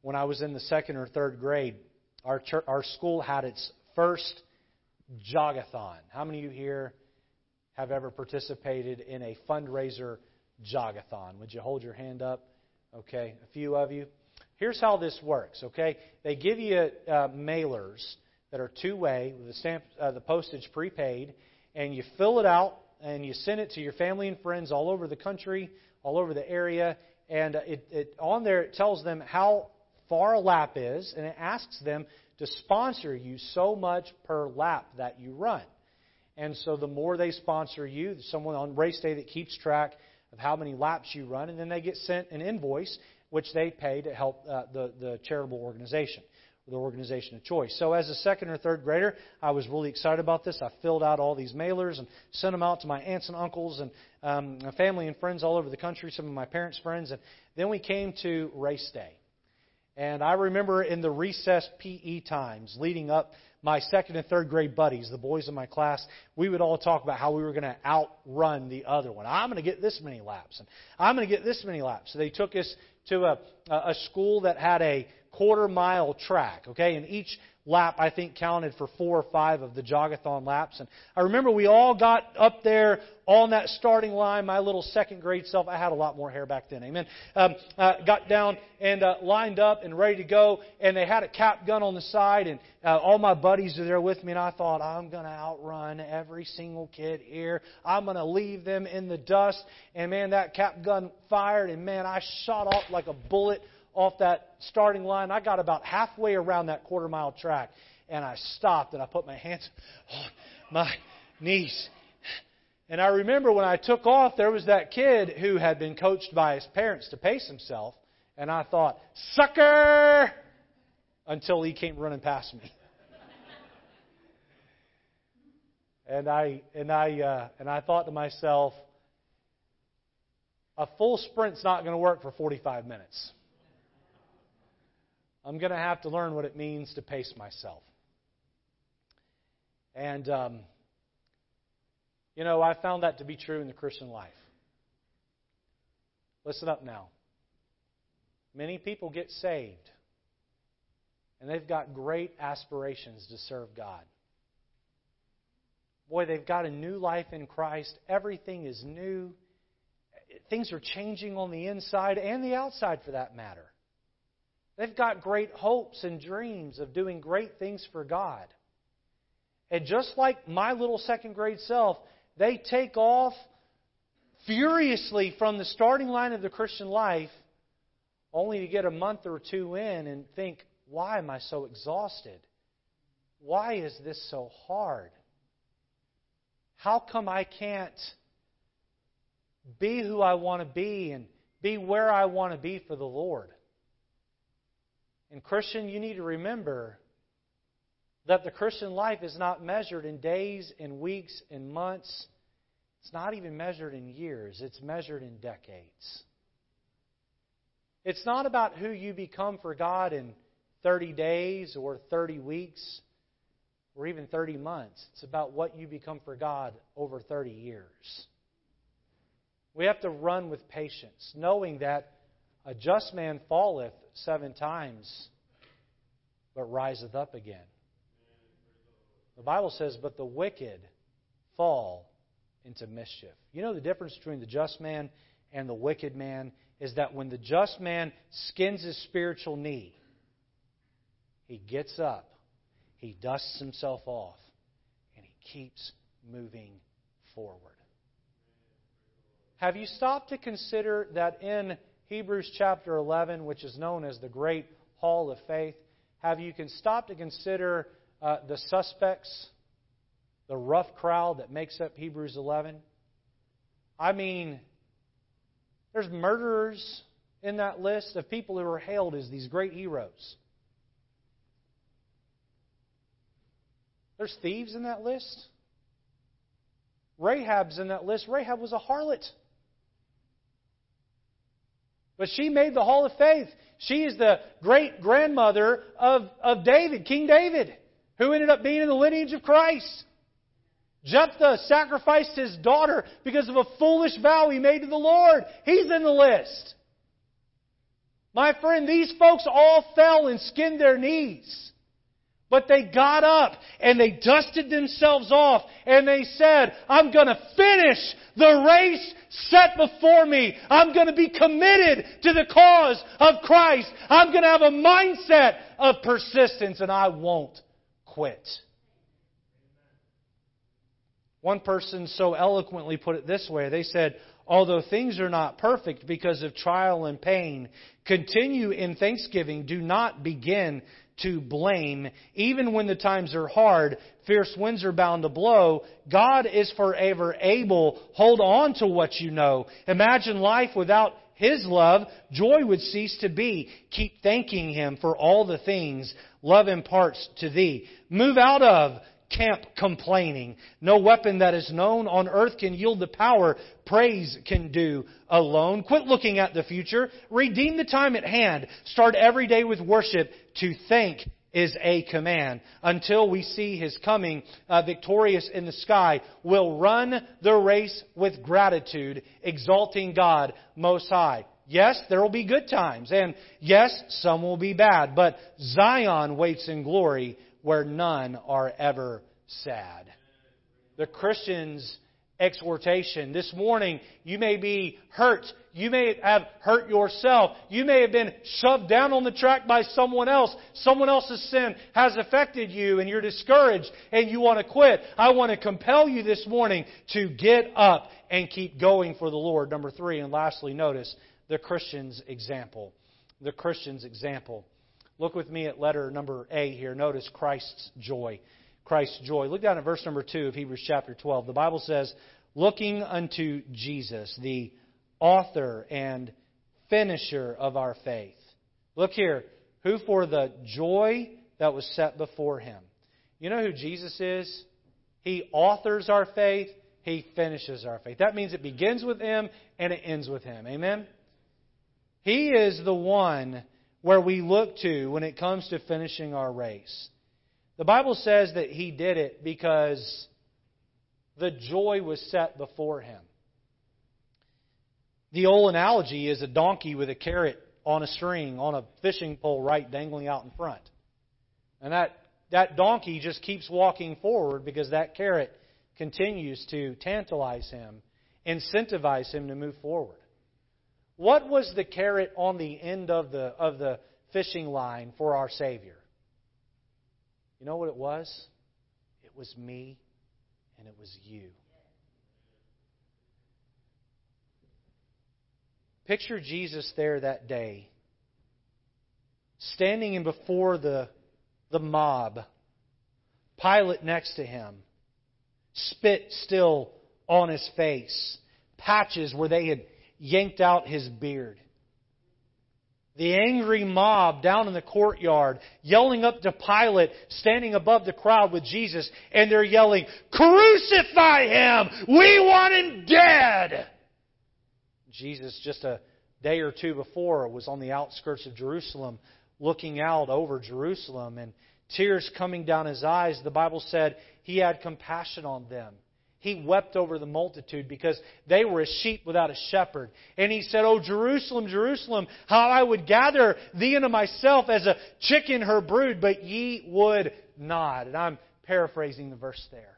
when I was in the second or third grade, our, church, our school had its first jogathon. How many of you here have ever participated in a fundraiser jogathon? Would you hold your hand up? Okay, a few of you. Here's how this works, okay? They give you uh, mailers that are two way with the stamp, uh, the postage prepaid, and you fill it out and you send it to your family and friends all over the country, all over the area, and it, it on there it tells them how far a lap is, and it asks them to sponsor you so much per lap that you run. And so the more they sponsor you, someone on race day that keeps track of how many laps you run, and then they get sent an invoice which they pay to help uh, the, the charitable organization, the organization of choice. So as a second or third grader, I was really excited about this. I filled out all these mailers and sent them out to my aunts and uncles and um, family and friends all over the country, some of my parents' friends. And then we came to race day. And I remember in the recess PE times leading up, my second and third grade buddies, the boys in my class, we would all talk about how we were going to outrun the other one. I'm going to get this many laps, and I'm going to get this many laps. So they took us to a, a school that had a quarter mile track, okay, and each lap, I think, counted for four or five of the jogathon laps. And I remember we all got up there on that starting line. My little second grade self, I had a lot more hair back then, amen. Um, uh, got down and uh, lined up and ready to go. And they had a cap gun on the side, and uh, all my buddies are there with me. And I thought, I'm going to outrun every single kid here. I'm going to leave them in the dust. And man, that cap gun fired, and man, I shot off like a bullet off that starting line. I got about halfway around that quarter mile track, and I stopped and I put my hands on my knees. And I remember when I took off, there was that kid who had been coached by his parents to pace himself, and I thought, sucker! Until he came running past me. [LAUGHS] and I and I uh, and I thought to myself, a full sprint's not going to work for 45 minutes. I'm going to have to learn what it means to pace myself. And, um, you know, I found that to be true in the Christian life. Listen up now. Many people get saved, and they've got great aspirations to serve God. Boy, they've got a new life in Christ. Everything is new. Things are changing on the inside and the outside, for that matter. They've got great hopes and dreams of doing great things for God. And just like my little second grade self, they take off furiously from the starting line of the Christian life only to get a month or two in and think, why am I so exhausted? Why is this so hard? How come I can't be who I want to be and be where I want to be for the Lord? And, Christian, you need to remember that the Christian life is not measured in days and weeks and months. It's not even measured in years, it's measured in decades. It's not about who you become for God in 30 days or 30 weeks or even 30 months. It's about what you become for God over 30 years. We have to run with patience, knowing that a just man falleth seven times, but riseth up again. The Bible says, But the wicked fall into mischief. You know the difference between the just man and the wicked man is that when the just man skins his spiritual knee, he gets up, he dusts himself off, and he keeps moving forward. Have you stopped to consider that in Hebrews chapter 11, which is known as the Great Hall of Faith, have you can stop to consider uh, the suspects, the rough crowd that makes up Hebrews 11? I mean, there's murderers in that list of people who are hailed as these great heroes. There's thieves in that list. Rahab's in that list. Rahab was a harlot. But she made the Hall of Faith. She is the great grandmother of, of David, King David, who ended up being in the lineage of Christ. Jephthah sacrificed his daughter because of a foolish vow he made to the Lord. He's in the list. My friend, these folks all fell and skinned their knees. But they got up and they dusted themselves off and they said, I'm going to finish the race set before me. I'm going to be committed to the cause of Christ. I'm going to have a mindset of persistence and I won't quit. One person so eloquently put it this way. They said, although things are not perfect because of trial and pain, continue in thanksgiving. Do not begin to blame. Even when the times are hard, fierce winds are bound to blow, God is forever able. Hold on to what you know. Imagine life without His love. Joy would cease to be. Keep thanking Him for all the things love imparts to thee. Move out of camp complaining. No weapon that is known on earth can yield the power praise can do alone. Quit looking at the future. Redeem the time at hand. Start every day with worship. To thank is a command. Until we see His coming uh, victorious in the sky, we'll run the race with gratitude, exalting God Most High. Yes, there will be good times, and yes, some will be bad, but Zion waits in glory where none are ever sad. The Christian's exhortation. This morning, you may be hurt. You may have hurt yourself. You may have been shoved down on the track by someone else. Someone else's sin has affected you and you're discouraged and you want to quit. I want to compel you this morning to get up and keep going for the Lord. Number three, and lastly, notice the Christian's example. The Christian's example. Look with me at letter number A here. Notice Christ's joy. Christ's joy. Look down at verse number 2 of Hebrews chapter 12. The Bible says, Looking unto Jesus, the author and finisher of our faith. Look here. Who for the joy that was set before him. You know who Jesus is? He authors our faith, He finishes our faith. That means it begins with Him and it ends with Him. Amen? He is the one where we look to when it comes to finishing our race. The Bible says that he did it because the joy was set before him. The old analogy is a donkey with a carrot on a string, on a fishing pole, right dangling out in front. And that, that donkey just keeps walking forward because that carrot continues to tantalize him, incentivize him to move forward. What was the carrot on the end of the, of the fishing line for our Savior? You know what it was? It was me and it was you. Picture Jesus there that day, standing in before the, the mob, Pilate next to him, spit still on his face, patches where they had yanked out his beard. The angry mob down in the courtyard yelling up to Pilate, standing above the crowd with Jesus, and they're yelling, Crucify him! We want him dead! Jesus, just a day or two before, was on the outskirts of Jerusalem, looking out over Jerusalem, and tears coming down his eyes. The Bible said he had compassion on them he wept over the multitude because they were as sheep without a shepherd. And he said, Oh, Jerusalem, Jerusalem, how I would gather thee unto myself as a chicken her brood, but ye would not. And I'm paraphrasing the verse there.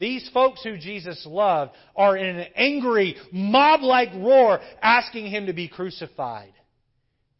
These folks who Jesus loved are in an angry, mob like roar asking him to be crucified.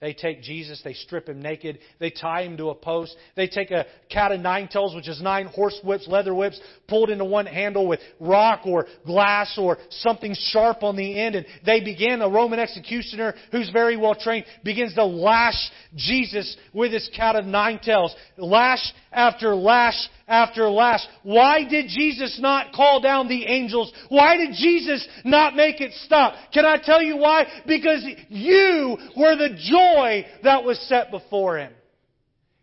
They take Jesus, they strip him naked, they tie him to a post, they take a cat of nine tails, which is nine horse whips, leather whips, pulled into one handle with rock or glass or something sharp on the end, and they begin, a Roman executioner who's very well trained, begins to lash Jesus with his cat of nine tails. Lash after lash after lash. Why did Jesus not call down the angels? Why did Jesus not make it stop? Can I tell you why? Because you were the joy that was set before him.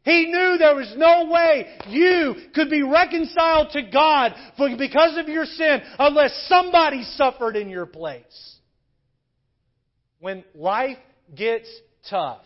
He knew there was no way you could be reconciled to God because of your sin unless somebody suffered in your place. When life gets tough,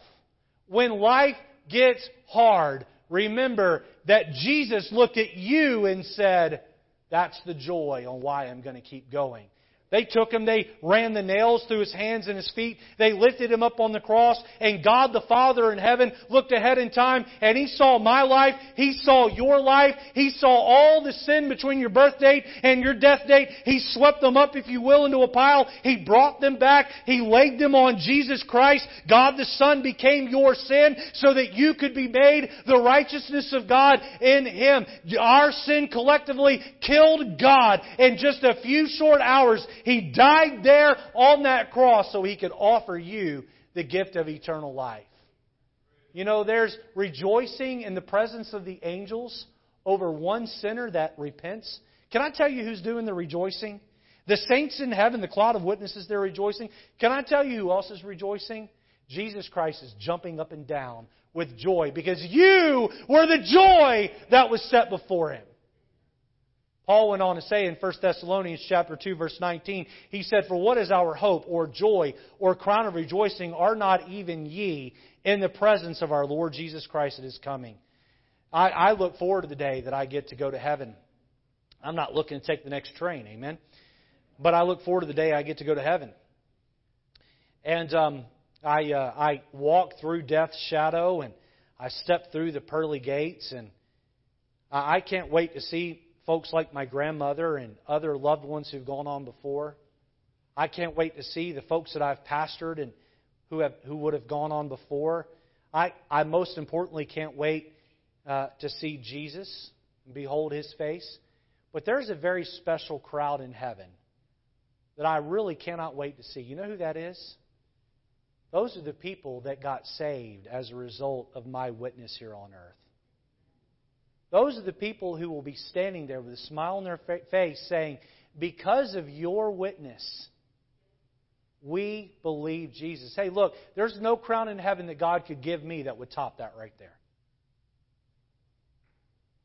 when life gets hard, remember that Jesus looked at you and said, That's the joy on why I'm going to keep going. They took him, they ran the nails through his hands and his feet, they lifted him up on the cross, and God the Father in heaven looked ahead in time, and He saw my life, He saw your life, He saw all the sin between your birth date and your death date. He swept them up, if you will, into a pile. He brought them back. He laid them on Jesus Christ. God the Son became your sin so that you could be made the righteousness of God in Him. Our sin collectively killed God in just a few short hours. He died there on that cross so He could offer you the gift of eternal life. You know, there's rejoicing in the presence of the angels over one sinner that repents. Can I tell you who's doing the rejoicing? The saints in heaven, the cloud of witnesses, they're rejoicing. Can I tell you who else is rejoicing? Jesus Christ is jumping up and down with joy because you were the joy that was set before him. Paul went on to say in 1 Thessalonians chapter 2 verse 19, he said, For what is our hope or joy or crown of rejoicing are not even ye in the presence of our Lord Jesus Christ at his coming. I, I look forward to the day that I get to go to heaven. I'm not looking to take the next train, amen. But I look forward to the day I get to go to heaven. And um, I uh, I walk through death's shadow and I step through the pearly gates and I can't wait to see folks like my grandmother and other loved ones who've gone on before. I can't wait to see the folks that I've pastored and who have who would have gone on before. I I most importantly can't wait uh, to see Jesus and behold His face. But there's a very special crowd in heaven that I really cannot wait to see. You know who that is? Those are the people that got saved as a result of my witness here on earth. Those are the people who will be standing there with a smile on their face saying, Because of your witness, we believe Jesus. Hey, look, there's no crown in heaven that God could give me that would top that right there.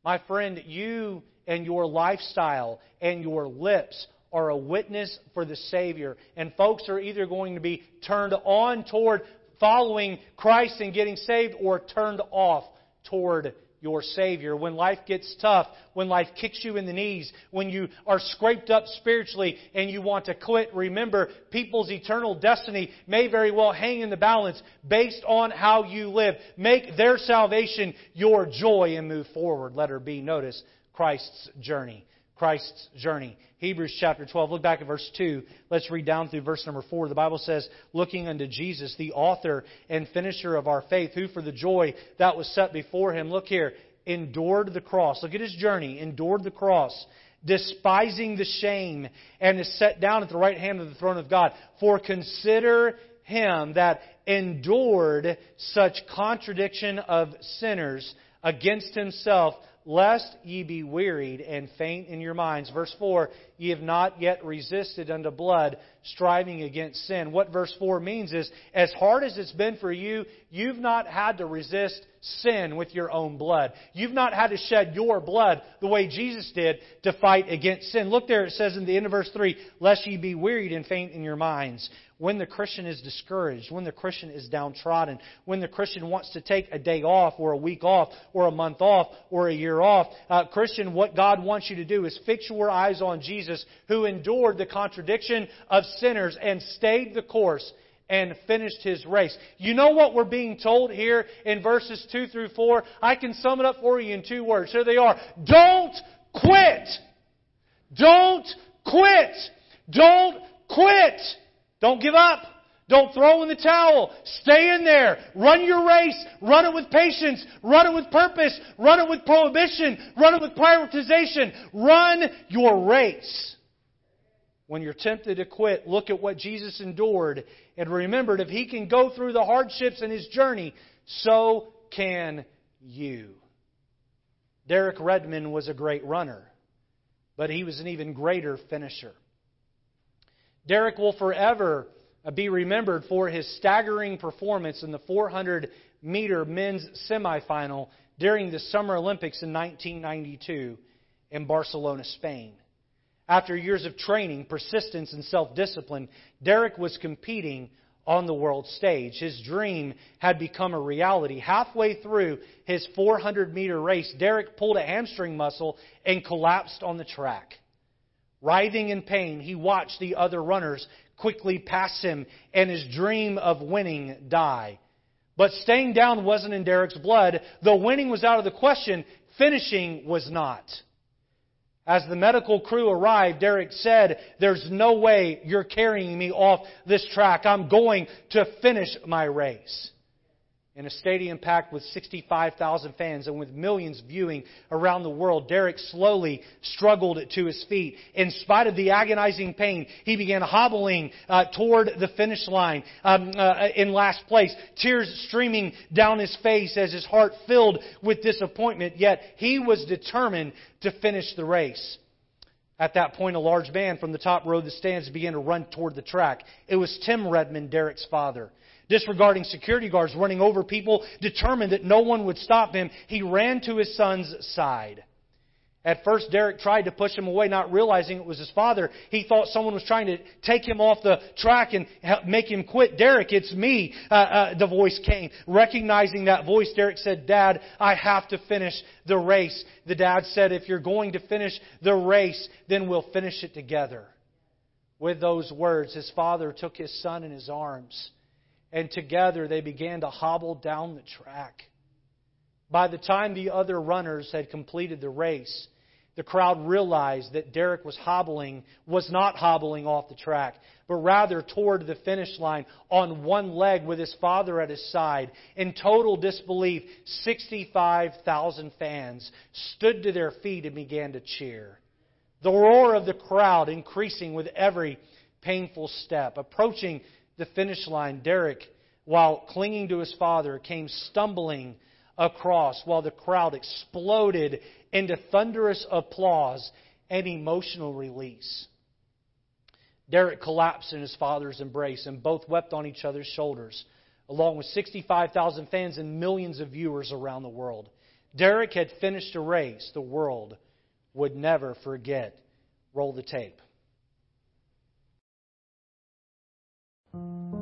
My friend, you and your lifestyle and your lips are a witness for the Savior. And folks are either going to be turned on toward following Christ and getting saved or turned off toward your Savior. When life gets tough, when life kicks you in the knees, when you are scraped up spiritually and you want to quit, remember people's eternal destiny may very well hang in the balance based on how you live. Make their salvation your joy and move forward. Let her be, notice, Christ's journey. Christ's journey. Hebrews chapter 12. Look back at verse 2. Let's read down through verse number 4. The Bible says, Looking unto Jesus, the author and finisher of our faith, who for the joy that was set before him, look here, endured the cross. Look at his journey, endured the cross, despising the shame, and is set down at the right hand of the throne of God. For consider him that endured such contradiction of sinners against himself lest ye be wearied and faint in your minds. Verse 4, ye have not yet resisted unto blood, striving against sin. What verse 4 means is, as hard as it's been for you, you've not had to resist sin with your own blood. You've not had to shed your blood the way Jesus did to fight against sin. Look there, it says in the end of verse 3, lest ye be wearied and faint in your minds when the Christian is discouraged, when the Christian is downtrodden, when the Christian wants to take a day off or a week off or a month off or a year off, uh, Christian, what God wants you to do is fix your eyes on Jesus who endured the contradiction of sinners and stayed the course and finished his race. You know what we're being told here in verses 2 through 4? I can sum it up for you in two words. Here they are. Don't quit! Don't quit! Don't quit! Don't give up. Don't throw in the towel. Stay in there. Run your race. Run it with patience. Run it with purpose. Run it with prohibition. Run it with prioritization. Run your race. When you're tempted to quit, look at what Jesus endured and remember if he can go through the hardships in his journey, so can you. Derek Redmond was a great runner, but he was an even greater finisher. Derek will forever uh, be remembered for his staggering performance in the 400 meter men's semifinal during the Summer Olympics in 1992 in Barcelona, Spain. After years of training, persistence, and self discipline, Derek was competing on the world stage. His dream had become a reality. Halfway through his 400 meter race, Derek pulled a hamstring muscle and collapsed on the track. Writhing in pain, he watched the other runners quickly pass him and his dream of winning die. But staying down wasn't in Derek's blood. Though winning was out of the question, finishing was not. As the medical crew arrived, Derek said, There's no way you're carrying me off this track. I'm going to finish my race in a stadium packed with 65,000 fans and with millions viewing around the world, Derek slowly struggled to his feet. In spite of the agonizing pain, he began hobbling uh, toward the finish line um, uh, in last place, tears streaming down his face as his heart filled with disappointment. Yet he was determined to finish the race. At that point, a large man from the top row of the stands began to run toward the track. It was Tim Redmond, Derek's father. Disregarding security guards, running over people, determined that no one would stop him, he ran to his son's side. At first, Derek tried to push him away, not realizing it was his father. He thought someone was trying to take him off the track and make him quit. Derek, it's me, uh, uh, the voice came. Recognizing that voice, Derek said, Dad, I have to finish the race. The dad said, If you're going to finish the race, then we'll finish it together. With those words, his father took his son in his arms and together they began to hobble down the track. By the time the other runners had completed the race, the crowd realized that Derek was hobbling, was not hobbling off the track, but rather toward the finish line on one leg with his father at his side. In total disbelief, 65,000 fans stood to their feet and began to cheer. The roar of the crowd increasing with every painful step. Approaching the finish line, Derek, while clinging to his father, came stumbling across while the crowd exploded into thunderous applause and emotional release. Derek collapsed in his father's embrace, and both wept on each other's shoulders, along with 65,000 fans and millions of viewers around the world. Derek had finished a race the world would never forget. Roll the tape. Thank you.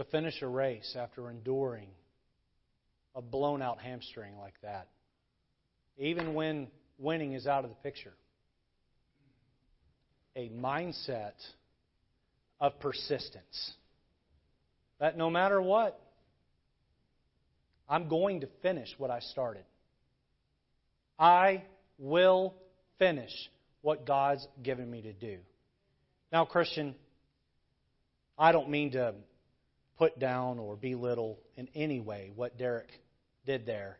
To finish a race after enduring a blown out hamstring like that, even when winning is out of the picture. A mindset of persistence. That no matter what, I'm going to finish what I started. I will finish what God's given me to do. Now, Christian, I don't mean to put down or belittle in any way what Derek did there.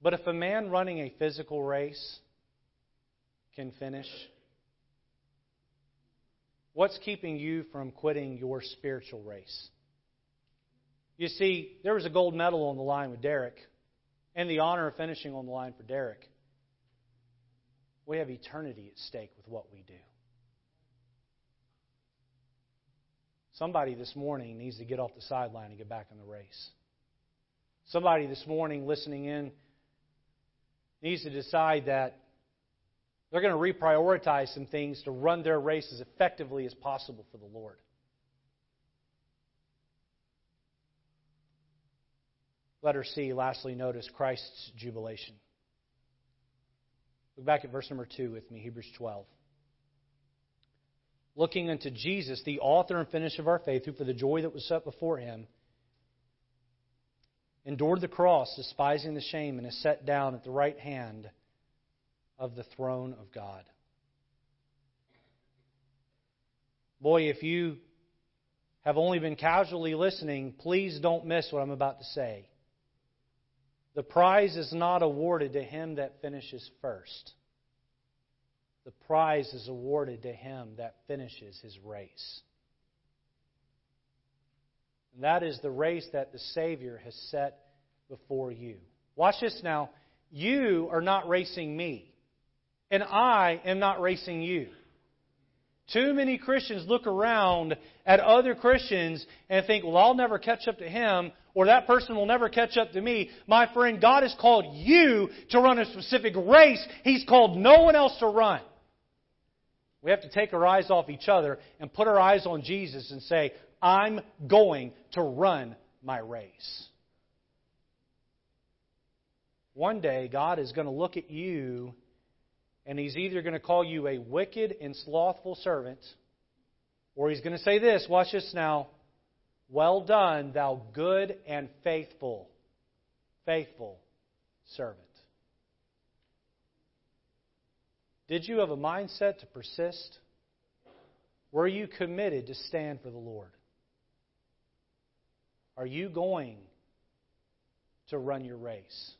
But if a man running a physical race can finish, what's keeping you from quitting your spiritual race? You see, there was a gold medal on the line with Derek, and the honor of finishing on the line for Derek. We have eternity at stake with what we do. Somebody this morning needs to get off the sideline and get back in the race. Somebody this morning listening in needs to decide that they're going to reprioritize some things to run their race as effectively as possible for the Lord. Letter C, lastly, notice Christ's jubilation. Look back at verse number 2 with me, Hebrews 12 looking unto Jesus, the author and finisher of our faith, who for the joy that was set before him endured the cross, despising the shame, and is set down at the right hand of the throne of God. Boy, if you have only been casually listening, please don't miss what I'm about to say. The prize is not awarded to him that finishes first the prize is awarded to him that finishes his race. And that is the race that the Savior has set before you. Watch this now. You are not racing me, and I am not racing you. Too many Christians look around at other Christians and think, well, I'll never catch up to him, or that person will never catch up to me. My friend, God has called you to run a specific race. He's called no one else to run. We have to take our eyes off each other and put our eyes on Jesus and say, I'm going to run my race. One day, God is going to look at you and He's either going to call you a wicked and slothful servant, or He's going to say this watch this now. Well done, thou good and faithful, faithful servant. Did you have a mindset to persist? Were you committed to stand for the Lord? Are you going to run your race?